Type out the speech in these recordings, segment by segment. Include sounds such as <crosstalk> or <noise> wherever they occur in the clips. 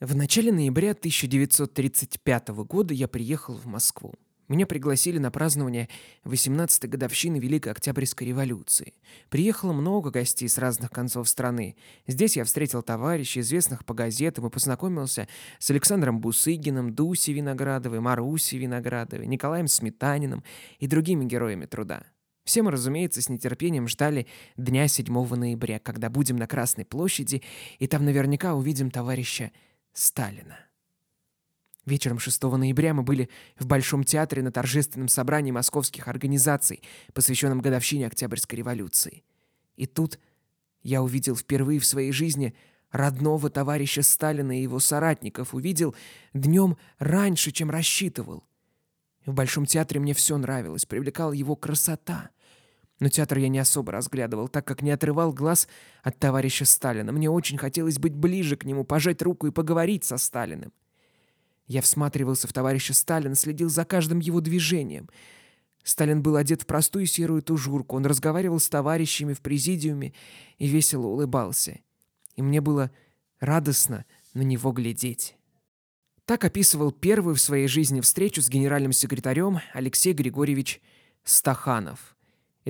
В начале ноября 1935 года я приехал в Москву. Меня пригласили на празднование 18-й годовщины Великой Октябрьской революции. Приехало много гостей с разных концов страны. Здесь я встретил товарищей, известных по газетам, и познакомился с Александром Бусыгиным, Дусей Виноградовой, Марусей Виноградовой, Николаем Сметаниным и другими героями труда. Все мы, разумеется, с нетерпением ждали дня 7 ноября, когда будем на Красной площади, и там наверняка увидим товарища Сталина. Вечером 6 ноября мы были в Большом театре на торжественном собрании московских организаций, посвященном годовщине Октябрьской революции. И тут я увидел впервые в своей жизни родного товарища Сталина и его соратников, увидел днем раньше, чем рассчитывал. В Большом театре мне все нравилось, привлекала его красота. Но театр я не особо разглядывал, так как не отрывал глаз от товарища Сталина. Мне очень хотелось быть ближе к нему, пожать руку и поговорить со Сталиным. Я всматривался в товарища Сталина, следил за каждым его движением. Сталин был одет в простую серую тужурку, он разговаривал с товарищами в президиуме и весело улыбался. И мне было радостно на него глядеть. Так описывал первую в своей жизни встречу с генеральным секретарем Алексей Григорьевич Стаханов.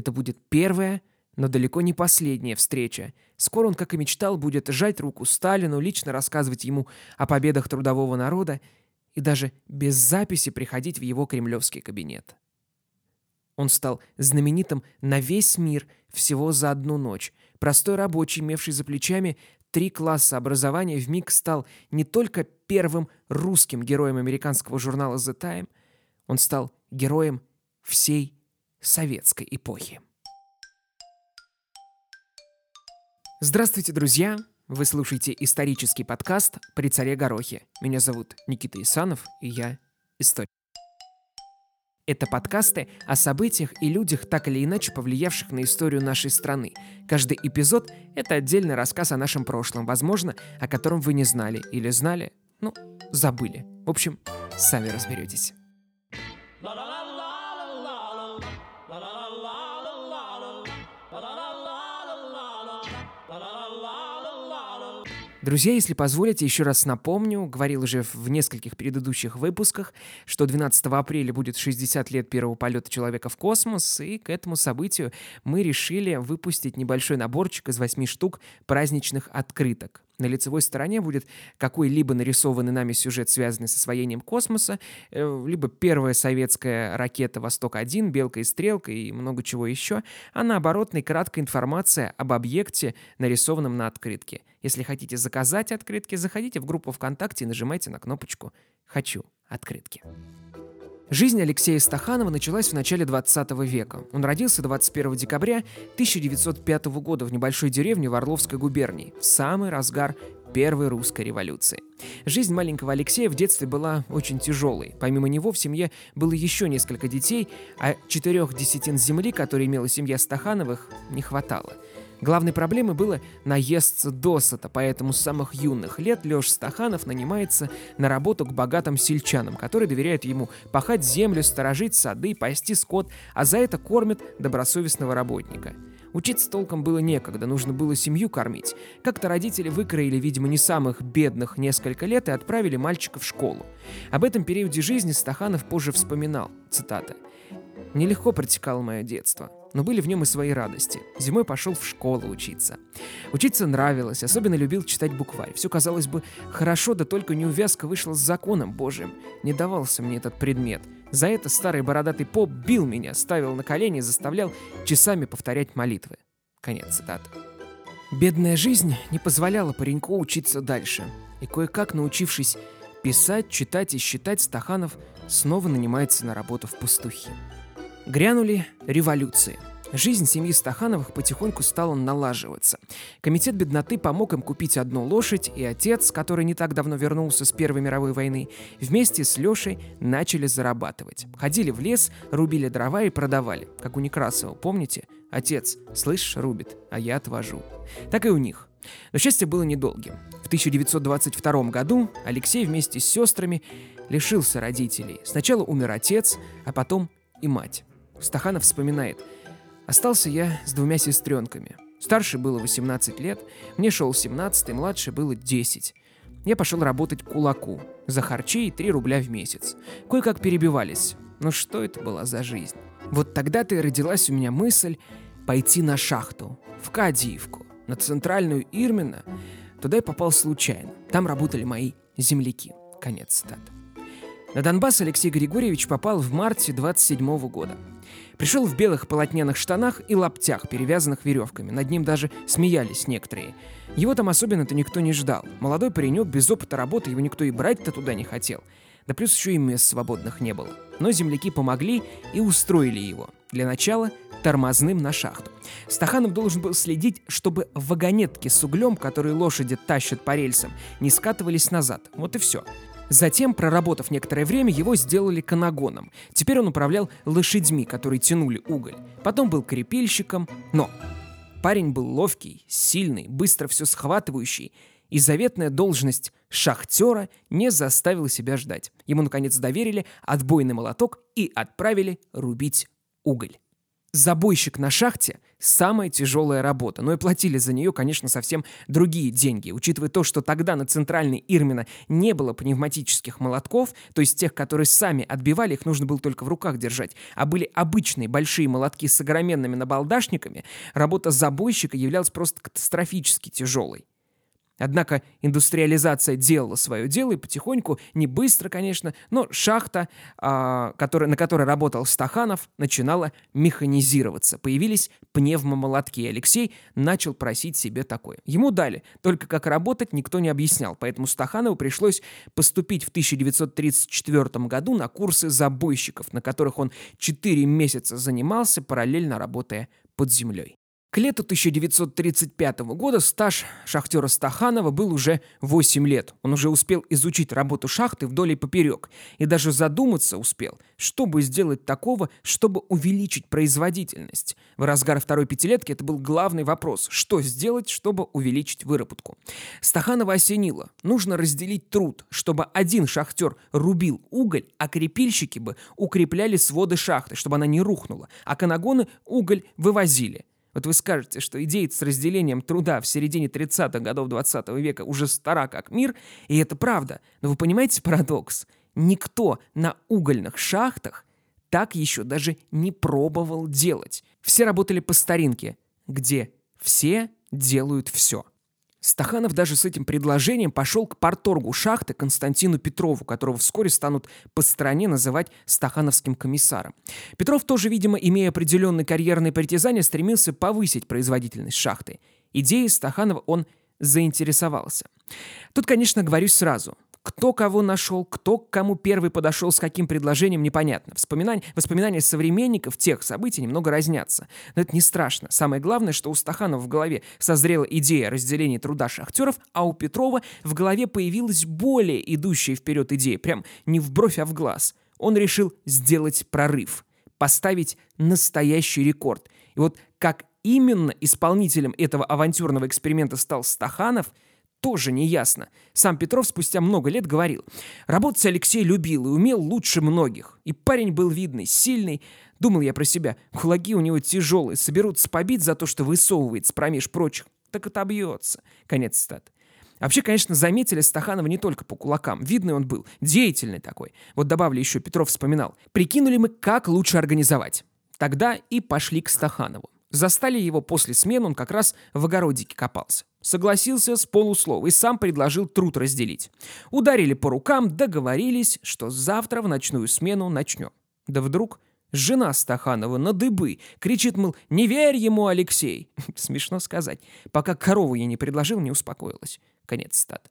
Это будет первая, но далеко не последняя встреча. Скоро он, как и мечтал, будет жать руку Сталину, лично рассказывать ему о победах трудового народа и даже без записи приходить в его кремлевский кабинет. Он стал знаменитым на весь мир всего за одну ночь. Простой рабочий, имевший за плечами три класса образования, вмиг стал не только первым русским героем американского журнала The Time, он стал героем всей советской эпохи. Здравствуйте, друзья! Вы слушаете исторический подкаст «При царе Горохе». Меня зовут Никита Исанов, и я историк. Это подкасты о событиях и людях, так или иначе повлиявших на историю нашей страны. Каждый эпизод — это отдельный рассказ о нашем прошлом, возможно, о котором вы не знали или знали, ну, забыли. В общем, сами разберетесь. Друзья, если позволите, еще раз напомню, говорил уже в нескольких предыдущих выпусках, что 12 апреля будет 60 лет первого полета человека в космос, и к этому событию мы решили выпустить небольшой наборчик из 8 штук праздничных открыток. На лицевой стороне будет какой-либо нарисованный нами сюжет, связанный с освоением космоса, э, либо первая советская ракета «Восток-1», «Белка и стрелка» и много чего еще, а на оборотной краткая информация об объекте, нарисованном на открытке. Если хотите заказать открытки, заходите в группу ВКонтакте и нажимайте на кнопочку «Хочу открытки». Жизнь Алексея Стаханова началась в начале 20 века. Он родился 21 декабря 1905 года в небольшой деревне в Орловской губернии, в самый разгар Первой русской революции. Жизнь маленького Алексея в детстве была очень тяжелой. Помимо него в семье было еще несколько детей, а четырех десятин земли, которые имела семья Стахановых, не хватало – Главной проблемой было наесться досыта, поэтому с самых юных лет Леш Стаханов нанимается на работу к богатым сельчанам, которые доверяют ему пахать землю, сторожить сады, пасти скот, а за это кормят добросовестного работника. Учиться толком было некогда, нужно было семью кормить. Как-то родители выкроили, видимо, не самых бедных несколько лет и отправили мальчика в школу. Об этом периоде жизни Стаханов позже вспоминал, цитата. «Нелегко протекало мое детство но были в нем и свои радости. Зимой пошел в школу учиться. Учиться нравилось, особенно любил читать букварь. Все казалось бы хорошо, да только неувязка вышла с законом божьим. Не давался мне этот предмет. За это старый бородатый поп бил меня, ставил на колени, заставлял часами повторять молитвы. Конец цитаты. Бедная жизнь не позволяла пареньку учиться дальше. И кое-как научившись писать, читать и считать, Стаханов снова нанимается на работу в пастухи. Грянули революции. Жизнь семьи Стахановых потихоньку стала налаживаться. Комитет бедноты помог им купить одну лошадь, и отец, который не так давно вернулся с Первой мировой войны, вместе с Лешей начали зарабатывать. Ходили в лес, рубили дрова и продавали. Как у Некрасова, помните? Отец, слышишь, рубит, а я отвожу. Так и у них. Но счастье было недолгим. В 1922 году Алексей вместе с сестрами лишился родителей. Сначала умер отец, а потом и мать. Стаханов вспоминает. «Остался я с двумя сестренками. Старше было 18 лет, мне шел 17, и младше было 10. я пошел работать кулаку за харчи и 3 рубля в месяц. Кое-как перебивались. Но что это была за жизнь? Вот тогда-то и родилась у меня мысль пойти на шахту, в Кадиевку, на центральную Ирмина. Туда я попал случайно. Там работали мои земляки. Конец цитаты. На Донбасс Алексей Григорьевич попал в марте 27 года. Пришел в белых полотняных штанах и лаптях, перевязанных веревками. Над ним даже смеялись некоторые. Его там особенно-то никто не ждал. Молодой паренек, без опыта работы, его никто и брать-то туда не хотел. Да плюс еще и мест свободных не было. Но земляки помогли и устроили его. Для начала тормозным на шахту. Стаханов должен был следить, чтобы вагонетки с углем, которые лошади тащат по рельсам, не скатывались назад. Вот и все. Затем, проработав некоторое время, его сделали канагоном. Теперь он управлял лошадьми, которые тянули уголь. Потом был крепильщиком, но парень был ловкий, сильный, быстро все схватывающий, и заветная должность шахтера не заставила себя ждать. Ему, наконец, доверили отбойный молоток и отправили рубить уголь. Забойщик на шахте – самая тяжелая работа, но и платили за нее, конечно, совсем другие деньги. Учитывая то, что тогда на центральной Ирмина не было пневматических молотков, то есть тех, которые сами отбивали, их нужно было только в руках держать, а были обычные большие молотки с огроменными набалдашниками, работа забойщика являлась просто катастрофически тяжелой. Однако индустриализация делала свое дело, и потихоньку, не быстро, конечно, но шахта, а, который, на которой работал Стаханов, начинала механизироваться. Появились пневмомолотки, и Алексей начал просить себе такое. Ему дали, только как работать никто не объяснял, поэтому Стаханову пришлось поступить в 1934 году на курсы забойщиков, на которых он 4 месяца занимался, параллельно работая под землей. К лету 1935 года стаж шахтера Стаханова был уже 8 лет. Он уже успел изучить работу шахты вдоль и поперек. И даже задуматься успел, что бы сделать такого, чтобы увеличить производительность. В разгар второй пятилетки это был главный вопрос. Что сделать, чтобы увеличить выработку? Стаханова осенило. Нужно разделить труд, чтобы один шахтер рубил уголь, а крепильщики бы укрепляли своды шахты, чтобы она не рухнула, а канагоны уголь вывозили. Вот вы скажете, что идея с разделением труда в середине 30-х годов 20 -го века уже стара как мир, и это правда. Но вы понимаете парадокс? Никто на угольных шахтах так еще даже не пробовал делать. Все работали по старинке, где все делают все. Стаханов даже с этим предложением пошел к порторгу шахты Константину Петрову, которого вскоре станут по стране называть стахановским комиссаром. Петров тоже, видимо, имея определенные карьерные притязания, стремился повысить производительность шахты. Идеей Стаханова он заинтересовался. Тут, конечно, говорю сразу – кто кого нашел, кто к кому первый подошел, с каким предложением, непонятно. Вспоминания, воспоминания современников тех событий немного разнятся. Но это не страшно. Самое главное, что у Стаханова в голове созрела идея разделения труда шахтеров, а у Петрова в голове появилась более идущая вперед идея, прям не в бровь, а в глаз. Он решил сделать прорыв, поставить настоящий рекорд. И вот как именно исполнителем этого авантюрного эксперимента стал Стаханов – тоже не ясно. Сам Петров спустя много лет говорил. Работать Алексей любил и умел лучше многих. И парень был видный, сильный. Думал я про себя. Кулаки у него тяжелые, соберутся побить за то, что высовывается промеж прочих. Так отобьется. Конец стат. Вообще, конечно, заметили Стаханова не только по кулакам. Видный он был, деятельный такой. Вот добавлю еще, Петров вспоминал. Прикинули мы, как лучше организовать. Тогда и пошли к Стаханову. Застали его после смены, он как раз в огородике копался. Согласился с полуслова и сам предложил труд разделить. Ударили по рукам, договорились, что завтра в ночную смену начнем. Да вдруг жена Стаханова на дыбы кричит, мол, не верь ему, Алексей. <laughs> Смешно сказать. Пока корову я не предложил, не успокоилась. Конец стат.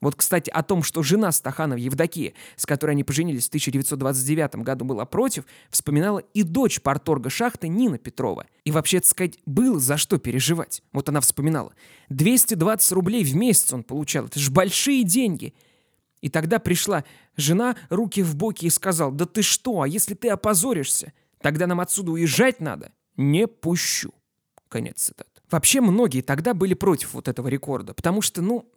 Вот, кстати, о том, что жена Стаханова Евдокия, с которой они поженились в 1929 году, была против, вспоминала и дочь порторга шахты Нина Петрова. И вообще, так сказать, было за что переживать. Вот она вспоминала. 220 рублей в месяц он получал. Это же большие деньги. И тогда пришла жена, руки в боки, и сказал, «Да ты что, а если ты опозоришься? Тогда нам отсюда уезжать надо?» «Не пущу». Конец цитаты. Вообще многие тогда были против вот этого рекорда, потому что, ну,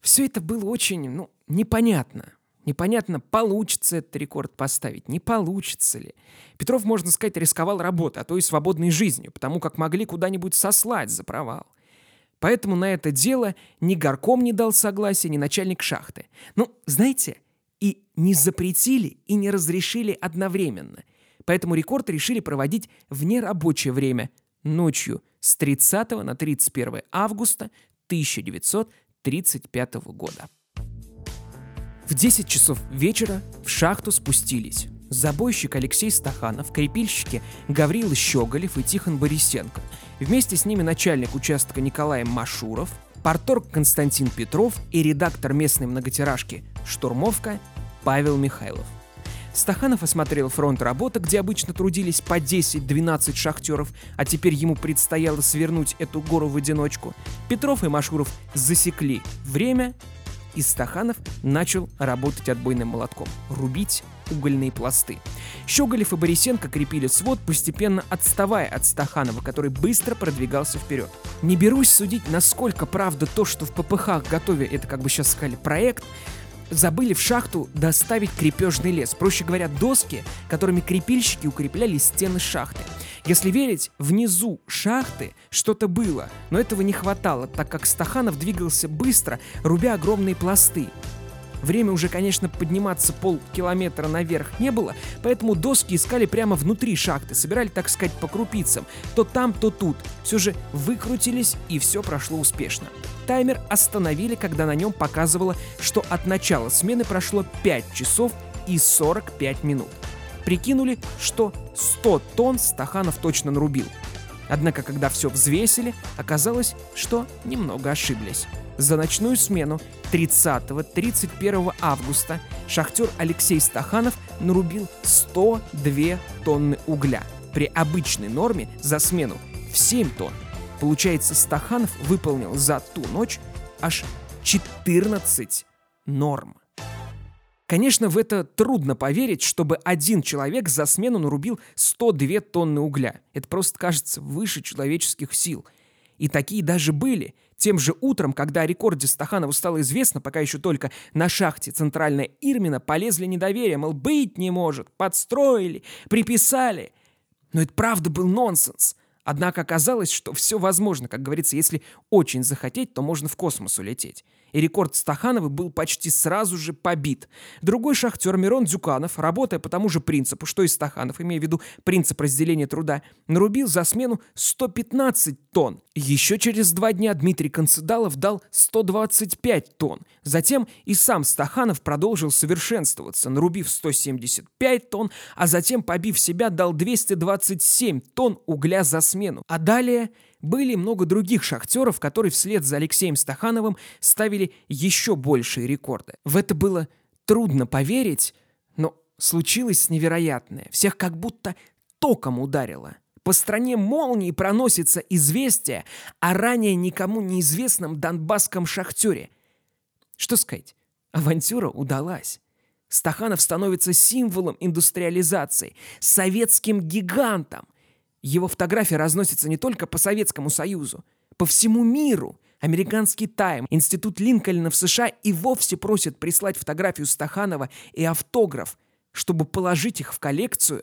все это было очень, ну, непонятно. Непонятно, получится этот рекорд поставить, не получится ли. Петров, можно сказать, рисковал работой, а то и свободной жизнью, потому как могли куда-нибудь сослать за провал. Поэтому на это дело ни горком не дал согласия, ни начальник шахты. Ну, знаете, и не запретили, и не разрешили одновременно. Поэтому рекорд решили проводить в нерабочее время, ночью с 30 на 31 августа 1935 года. В 10 часов вечера в шахту спустились забойщик Алексей Стаханов, крепильщики Гаврила Щеголев и Тихон Борисенко. Вместе с ними начальник участка Николай Машуров, порторг Константин Петров и редактор местной многотиражки «Штурмовка» Павел Михайлов. Стаханов осмотрел фронт работы, где обычно трудились по 10-12 шахтеров, а теперь ему предстояло свернуть эту гору в одиночку. Петров и Машуров засекли время, и Стаханов начал работать отбойным молотком, рубить угольные пласты. Щеголев и Борисенко крепили свод, постепенно отставая от Стаханова, который быстро продвигался вперед. Не берусь судить, насколько правда то, что в ППХ готовя это, как бы сейчас сказали, проект, забыли в шахту доставить крепежный лес, проще говоря, доски, которыми крепильщики укрепляли стены шахты. Если верить, внизу шахты что-то было, но этого не хватало, так как Стаханов двигался быстро, рубя огромные пласты. Время уже, конечно, подниматься полкилометра наверх не было, поэтому доски искали прямо внутри шахты, собирали, так сказать, по крупицам. То там, то тут. Все же выкрутились, и все прошло успешно. Таймер остановили, когда на нем показывало, что от начала смены прошло 5 часов и 45 минут. Прикинули, что 100 тонн Стаханов точно нарубил. Однако, когда все взвесили, оказалось, что немного ошиблись. За ночную смену 30-31 августа шахтер Алексей Стаханов нарубил 102 тонны угля. При обычной норме за смену в 7 тонн. Получается, Стаханов выполнил за ту ночь аж 14 норм. Конечно, в это трудно поверить, чтобы один человек за смену нарубил 102 тонны угля. Это просто кажется выше человеческих сил. И такие даже были – тем же утром, когда о рекорде Стаханову стало известно, пока еще только на шахте Центральная Ирмина полезли недоверие, мол, быть не может, подстроили, приписали. Но это правда был нонсенс. Однако оказалось, что все возможно. Как говорится, если очень захотеть, то можно в космос улететь и рекорд Стаханова был почти сразу же побит. Другой шахтер Мирон Дзюканов, работая по тому же принципу, что и Стаханов, имея в виду принцип разделения труда, нарубил за смену 115 тонн. Еще через два дня Дмитрий Концедалов дал 125 тонн. Затем и сам Стаханов продолжил совершенствоваться, нарубив 175 тонн, а затем, побив себя, дал 227 тонн угля за смену. А далее были много других шахтеров, которые вслед за Алексеем Стахановым ставили еще большие рекорды. В это было трудно поверить, но случилось невероятное. Всех как будто током ударило. По стране молнии проносится известие о ранее никому неизвестном донбасском шахтере. Что сказать, авантюра удалась. Стаханов становится символом индустриализации, советским гигантом – его фотография разносится не только по Советскому Союзу, по всему миру. Американский Тайм, Институт Линкольна в США и вовсе просят прислать фотографию Стаханова и автограф, чтобы положить их в коллекцию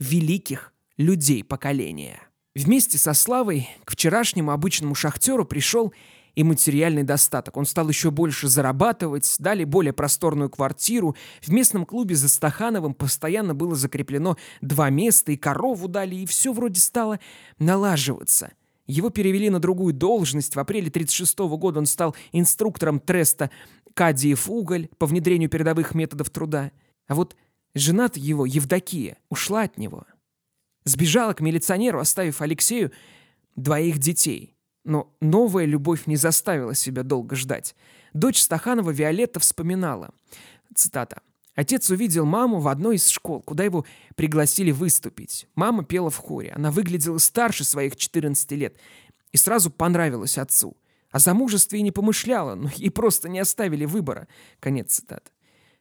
великих людей поколения. Вместе со Славой к вчерашнему обычному шахтеру пришел и материальный достаток. Он стал еще больше зарабатывать, дали более просторную квартиру. В местном клубе за Стахановым постоянно было закреплено два места, и корову дали, и все вроде стало налаживаться. Его перевели на другую должность. В апреле 1936 года он стал инструктором треста «Кадиев уголь» по внедрению передовых методов труда. А вот жена его, Евдокия, ушла от него. Сбежала к милиционеру, оставив Алексею двоих детей. Но новая любовь не заставила себя долго ждать. Дочь Стаханова Виолетта вспоминала. Цитата. Отец увидел маму в одной из школ, куда его пригласили выступить. Мама пела в хоре. Она выглядела старше своих 14 лет и сразу понравилась отцу. О замужестве и не помышляла, но ей просто не оставили выбора. Конец цитаты.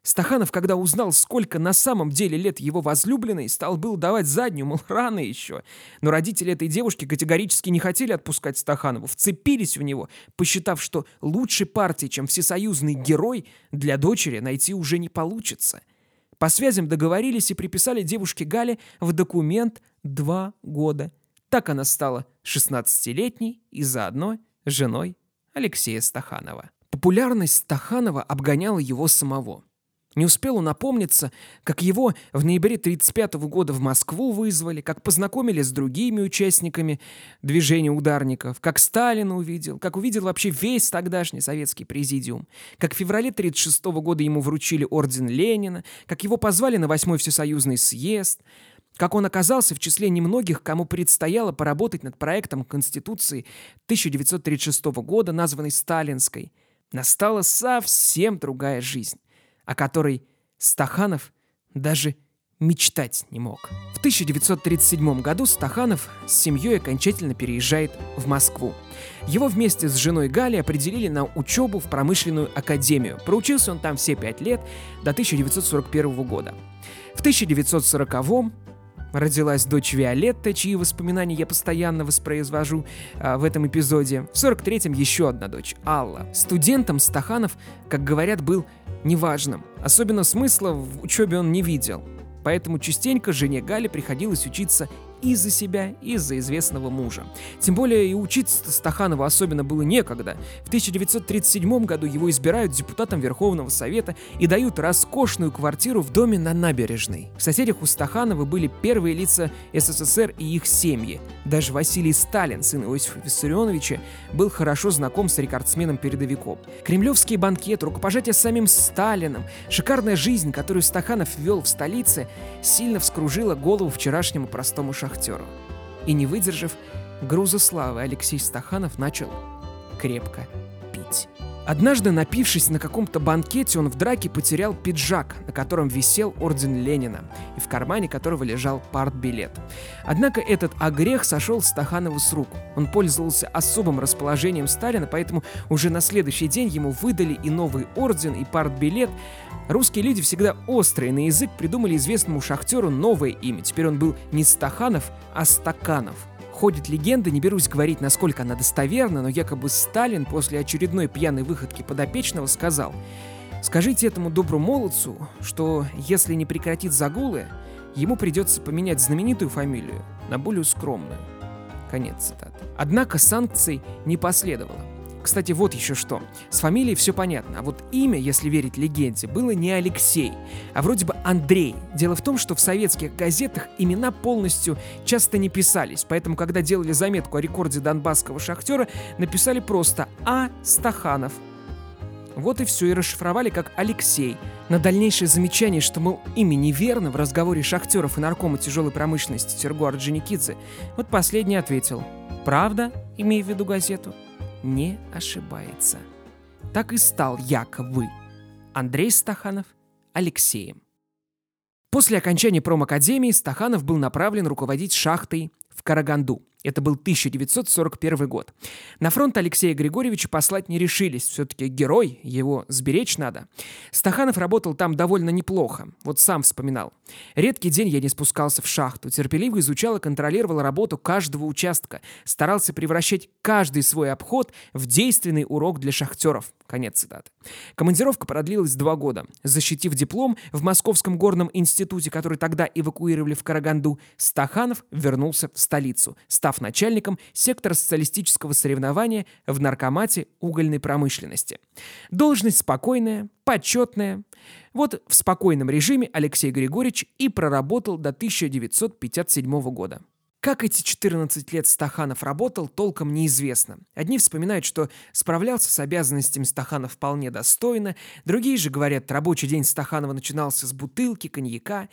Стаханов, когда узнал, сколько на самом деле лет его возлюбленной, стал был давать заднюю, мол, рано еще. Но родители этой девушки категорически не хотели отпускать Стаханову, вцепились в него, посчитав, что лучшей партии, чем всесоюзный герой, для дочери найти уже не получится. По связям договорились и приписали девушке Гале в документ два года. Так она стала 16-летней и заодно женой Алексея Стаханова. Популярность Стаханова обгоняла его самого. Не успел он напомниться, как его в ноябре 1935 года в Москву вызвали, как познакомили с другими участниками движения ударников, как Сталина увидел, как увидел вообще весь тогдашний советский президиум, как в феврале 1936 года ему вручили орден Ленина, как его позвали на восьмой всесоюзный съезд, как он оказался в числе немногих, кому предстояло поработать над проектом Конституции 1936 года, названной Сталинской – настала совсем другая жизнь, о которой Стаханов даже мечтать не мог. В 1937 году Стаханов с семьей окончательно переезжает в Москву. Его вместе с женой Гали определили на учебу в промышленную академию. Проучился он там все пять лет до 1941 года. В 1940 родилась дочь Виолетта, чьи воспоминания я постоянно воспроизвожу а, в этом эпизоде. В 43-м еще одна дочь, Алла. Студентом Стаханов, как говорят, был неважным. Особенно смысла в учебе он не видел. Поэтому частенько жене Гали приходилось учиться из-за себя, и из-за известного мужа. Тем более и учиться Стаханову особенно было некогда. В 1937 году его избирают депутатом Верховного Совета и дают роскошную квартиру в доме на набережной. В соседях у Стаханова были первые лица СССР и их семьи. Даже Василий Сталин, сын Иосифа Виссарионовича, был хорошо знаком с рекордсменом-передовиком. Кремлевский банкет, рукопожатие с самим Сталином, шикарная жизнь, которую Стаханов вел в столице, сильно вскружила голову вчерашнему простому шахтеру шахтеру. И не выдержав груза славы, Алексей Стаханов начал крепко пить. Однажды, напившись на каком-то банкете, он в драке потерял пиджак, на котором висел орден Ленина, и в кармане которого лежал партбилет. Однако этот огрех сошел Стаханову с рук. Он пользовался особым расположением Сталина, поэтому уже на следующий день ему выдали и новый орден, и партбилет. Русские люди всегда острые на язык придумали известному шахтеру новое имя. Теперь он был не Стаханов, а Стаканов – Ходит легенда, не берусь говорить, насколько она достоверна, но якобы Сталин после очередной пьяной выходки подопечного сказал «Скажите этому доброму молодцу, что если не прекратит загулы, ему придется поменять знаменитую фамилию на более скромную». Конец цитаты. Однако санкций не последовало. Кстати, вот еще что. С фамилией все понятно, а вот имя, если верить легенде, было не Алексей, а вроде бы Андрей. Дело в том, что в советских газетах имена полностью часто не писались, поэтому, когда делали заметку о рекорде донбасского шахтера, написали просто А. Стаханов. Вот и все, и расшифровали как Алексей. На дальнейшее замечание, что, мол, имя неверно в разговоре шахтеров и наркома тяжелой промышленности Серго Орджоникидзе, вот последний ответил «Правда?» имея в виду газету не ошибается. Так и стал якобы Андрей Стаханов Алексеем. После окончания промакадемии Стаханов был направлен руководить шахтой в Караганду – это был 1941 год. На фронт Алексея Григорьевича послать не решились. Все-таки герой, его сберечь надо. Стаханов работал там довольно неплохо. Вот сам вспоминал. Редкий день я не спускался в шахту. Терпеливо изучал и контролировал работу каждого участка. Старался превращать каждый свой обход в действенный урок для шахтеров. Конец цитаты. Командировка продлилась два года. Защитив диплом в Московском горном институте, который тогда эвакуировали в Караганду, Стаханов вернулся в столицу, став начальником сектора социалистического соревнования в наркомате угольной промышленности. Должность спокойная, почетная. Вот в спокойном режиме Алексей Григорьевич и проработал до 1957 года. Как эти 14 лет Стаханов работал, толком неизвестно. Одни вспоминают, что справлялся с обязанностями Стаханов вполне достойно, другие же говорят, рабочий день Стаханова начинался с бутылки, коньяка.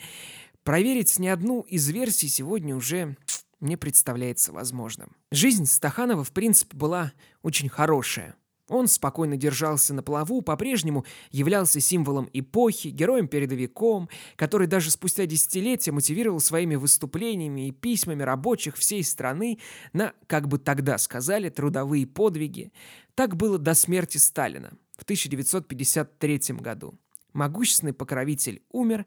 Проверить ни одну из версий сегодня уже не представляется возможным. Жизнь Стаханова, в принципе, была очень хорошая. Он спокойно держался на плаву, по-прежнему являлся символом эпохи, героем-передовиком, который даже спустя десятилетия мотивировал своими выступлениями и письмами рабочих всей страны на, как бы тогда сказали, трудовые подвиги. Так было до смерти Сталина в 1953 году. Могущественный покровитель умер,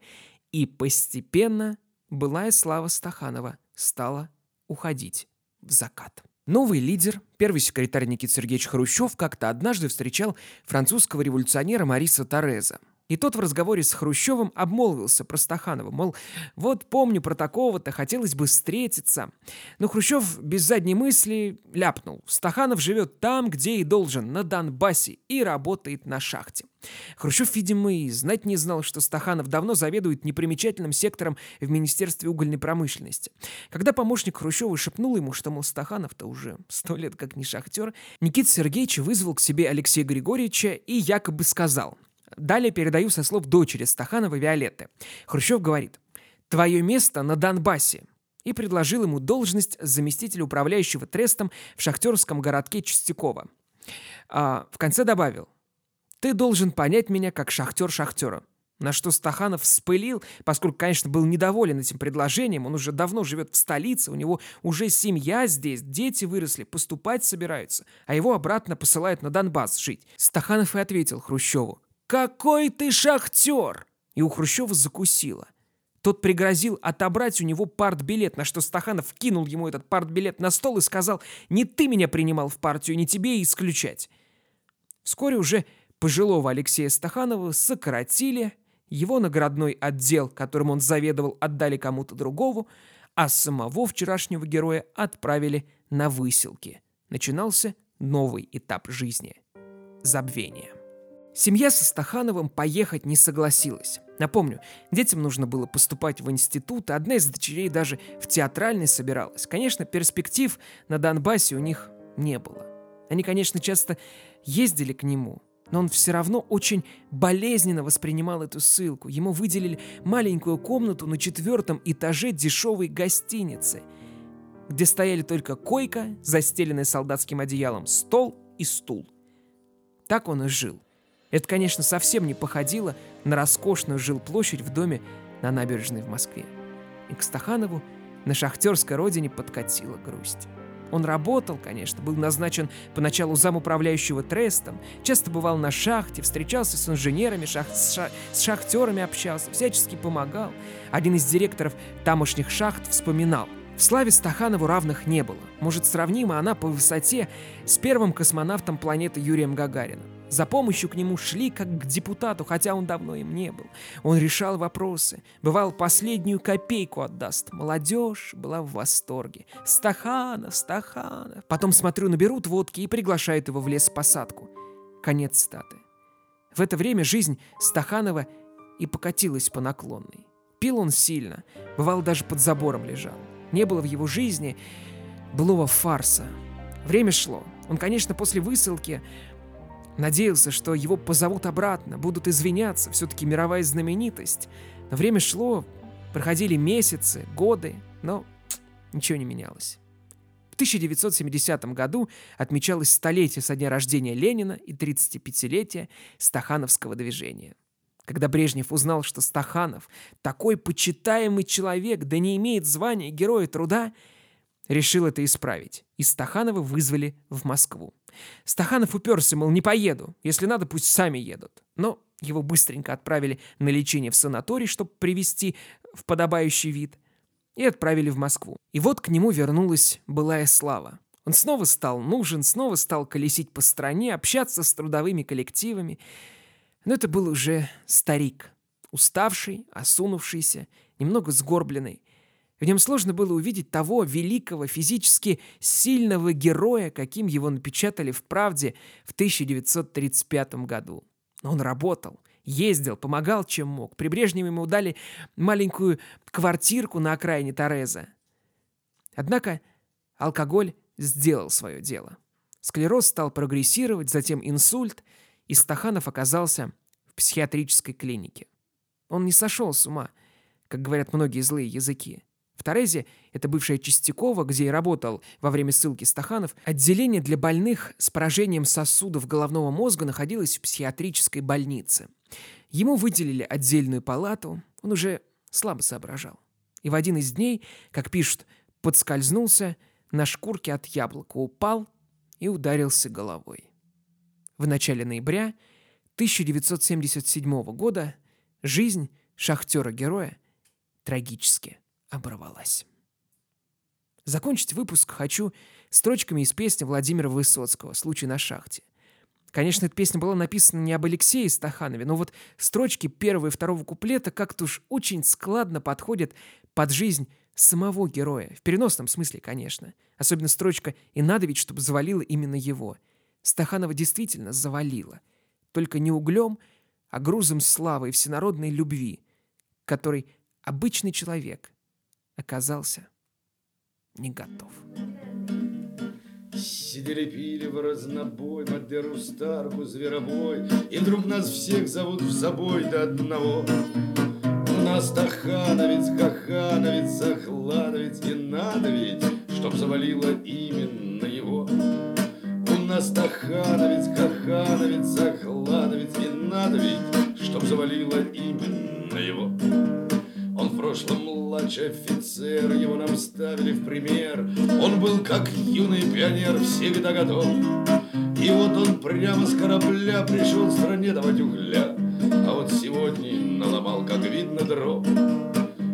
и постепенно былая слава Стаханова стала уходить в закат. Новый лидер, первый секретарь Никита Сергеевич Хрущев, как-то однажды встречал французского революционера Мариса Тореза. И тот в разговоре с Хрущевым обмолвился про Стаханова, мол, вот помню про такого-то, хотелось бы встретиться. Но Хрущев без задней мысли ляпнул. Стаханов живет там, где и должен, на Донбассе, и работает на шахте. Хрущев, видимо, и знать не знал, что Стаханов давно заведует непримечательным сектором в Министерстве угольной промышленности. Когда помощник Хрущева шепнул ему, что, мол, Стаханов-то уже сто лет как не шахтер, Никита Сергеевич вызвал к себе Алексея Григорьевича и якобы сказал – Далее передаю со слов дочери Стаханова Виолетты. Хрущев говорит, «Твое место на Донбассе» и предложил ему должность заместителя управляющего трестом в шахтерском городке Чистякова. А в конце добавил, «Ты должен понять меня как шахтер шахтера». На что Стаханов вспылил, поскольку, конечно, был недоволен этим предложением. Он уже давно живет в столице, у него уже семья здесь, дети выросли, поступать собираются, а его обратно посылают на Донбасс жить. Стаханов и ответил Хрущеву, «Какой ты шахтер!» И у Хрущева закусило. Тот пригрозил отобрать у него партбилет, на что Стаханов кинул ему этот партбилет на стол и сказал, «Не ты меня принимал в партию, не тебе исключать». Вскоре уже пожилого Алексея Стаханова сократили, его наградной отдел, которым он заведовал, отдали кому-то другому, а самого вчерашнего героя отправили на выселки. Начинался новый этап жизни – забвение. Семья со Стахановым поехать не согласилась. Напомню, детям нужно было поступать в институт, а одна из дочерей даже в театральный собиралась. Конечно, перспектив на Донбассе у них не было. Они, конечно, часто ездили к нему, но он все равно очень болезненно воспринимал эту ссылку. Ему выделили маленькую комнату на четвертом этаже дешевой гостиницы, где стояли только койка, застеленная солдатским одеялом, стол и стул. Так он и жил. Это, конечно, совсем не походило на роскошную жилплощадь в доме на набережной в Москве. И к Стаханову на шахтерской родине подкатила грусть. Он работал, конечно, был назначен поначалу замуправляющего трестом, часто бывал на шахте, встречался с инженерами, шах с, ша с шахтерами общался, всячески помогал. Один из директоров тамошних шахт вспоминал. В славе Стаханову равных не было. Может, сравнима она по высоте с первым космонавтом планеты Юрием Гагарином. За помощью к нему шли как к депутату, хотя он давно им не был. Он решал вопросы. Бывал, последнюю копейку отдаст. Молодежь была в восторге. Стаханов, Стаханов. Потом, смотрю, наберут водки и приглашают его в лес-посадку. Конец статы. В это время жизнь Стаханова и покатилась по наклонной. Пил он сильно, бывал даже под забором лежал. Не было в его жизни былого фарса. Время шло. Он, конечно, после высылки Надеялся, что его позовут обратно, будут извиняться, все-таки мировая знаменитость. Но время шло, проходили месяцы, годы, но ничего не менялось. В 1970 году отмечалось столетие со дня рождения Ленина и 35-летие Стахановского движения. Когда Брежнев узнал, что Стаханов такой почитаемый человек, да не имеет звания Героя Труда, решил это исправить, и Стаханова вызвали в Москву. Стаханов уперся, мол, не поеду. Если надо, пусть сами едут. Но его быстренько отправили на лечение в санаторий, чтобы привести в подобающий вид, и отправили в Москву. И вот к нему вернулась былая слава. Он снова стал нужен, снова стал колесить по стране, общаться с трудовыми коллективами. Но это был уже старик, уставший, осунувшийся, немного сгорбленный, в нем сложно было увидеть того великого, физически сильного героя, каким его напечатали в «Правде» в 1935 году. Но он работал, ездил, помогал, чем мог. При Брежневе ему дали маленькую квартирку на окраине Тореза. Однако алкоголь сделал свое дело. Склероз стал прогрессировать, затем инсульт, и Стаханов оказался в психиатрической клинике. Он не сошел с ума, как говорят многие злые языки. Торезе, это бывшая Чистякова, где и работал во время ссылки Стаханов, отделение для больных с поражением сосудов головного мозга находилось в психиатрической больнице. Ему выделили отдельную палату, он уже слабо соображал. И в один из дней, как пишут, подскользнулся, на шкурке от яблока упал и ударился головой. В начале ноября 1977 года жизнь шахтера-героя трагически оборвалась. Закончить выпуск хочу строчками из песни Владимира Высоцкого «Случай на шахте». Конечно, эта песня была написана не об Алексее Стаханове, но вот строчки первого и второго куплета как-то уж очень складно подходят под жизнь самого героя. В переносном смысле, конечно. Особенно строчка «И надо ведь, чтобы завалило именно его». Стаханова действительно завалило. Только не углем, а грузом славы и всенародной любви, который обычный человек оказался не готов. Сидели, пили в разнобой, Мадеру, Старку, Зверобой, И вдруг нас всех зовут в забой до одного. У нас Тахановец, Хахановец, Захлановец, И надо ведь, чтоб завалило именно его. У нас Тахановец, Хахановец, Захлановец, И надо ведь, чтоб завалило именно. Он в прошлом младший офицер, его нам ставили в пример. Он был как юный пионер, всегда готов. И вот он прямо с корабля пришел в стране давать угля. А вот сегодня наломал, как видно, дров.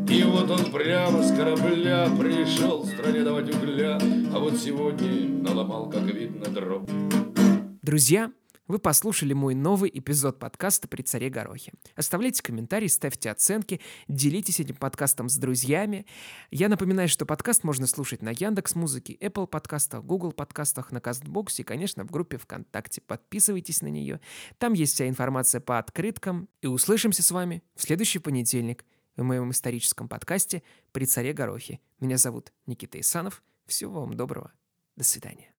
И вот он прямо с корабля пришел в стране давать угля. А вот сегодня наломал, как видно, дров. Друзья, вы послушали мой новый эпизод подкаста «При царе Горохе». Оставляйте комментарии, ставьте оценки, делитесь этим подкастом с друзьями. Я напоминаю, что подкаст можно слушать на Яндекс Музыке, Apple подкастах, Google подкастах, на Кастбоксе и, конечно, в группе ВКонтакте. Подписывайтесь на нее. Там есть вся информация по открыткам. И услышимся с вами в следующий понедельник в моем историческом подкасте «При царе Горохе». Меня зовут Никита Исанов. Всего вам доброго. До свидания.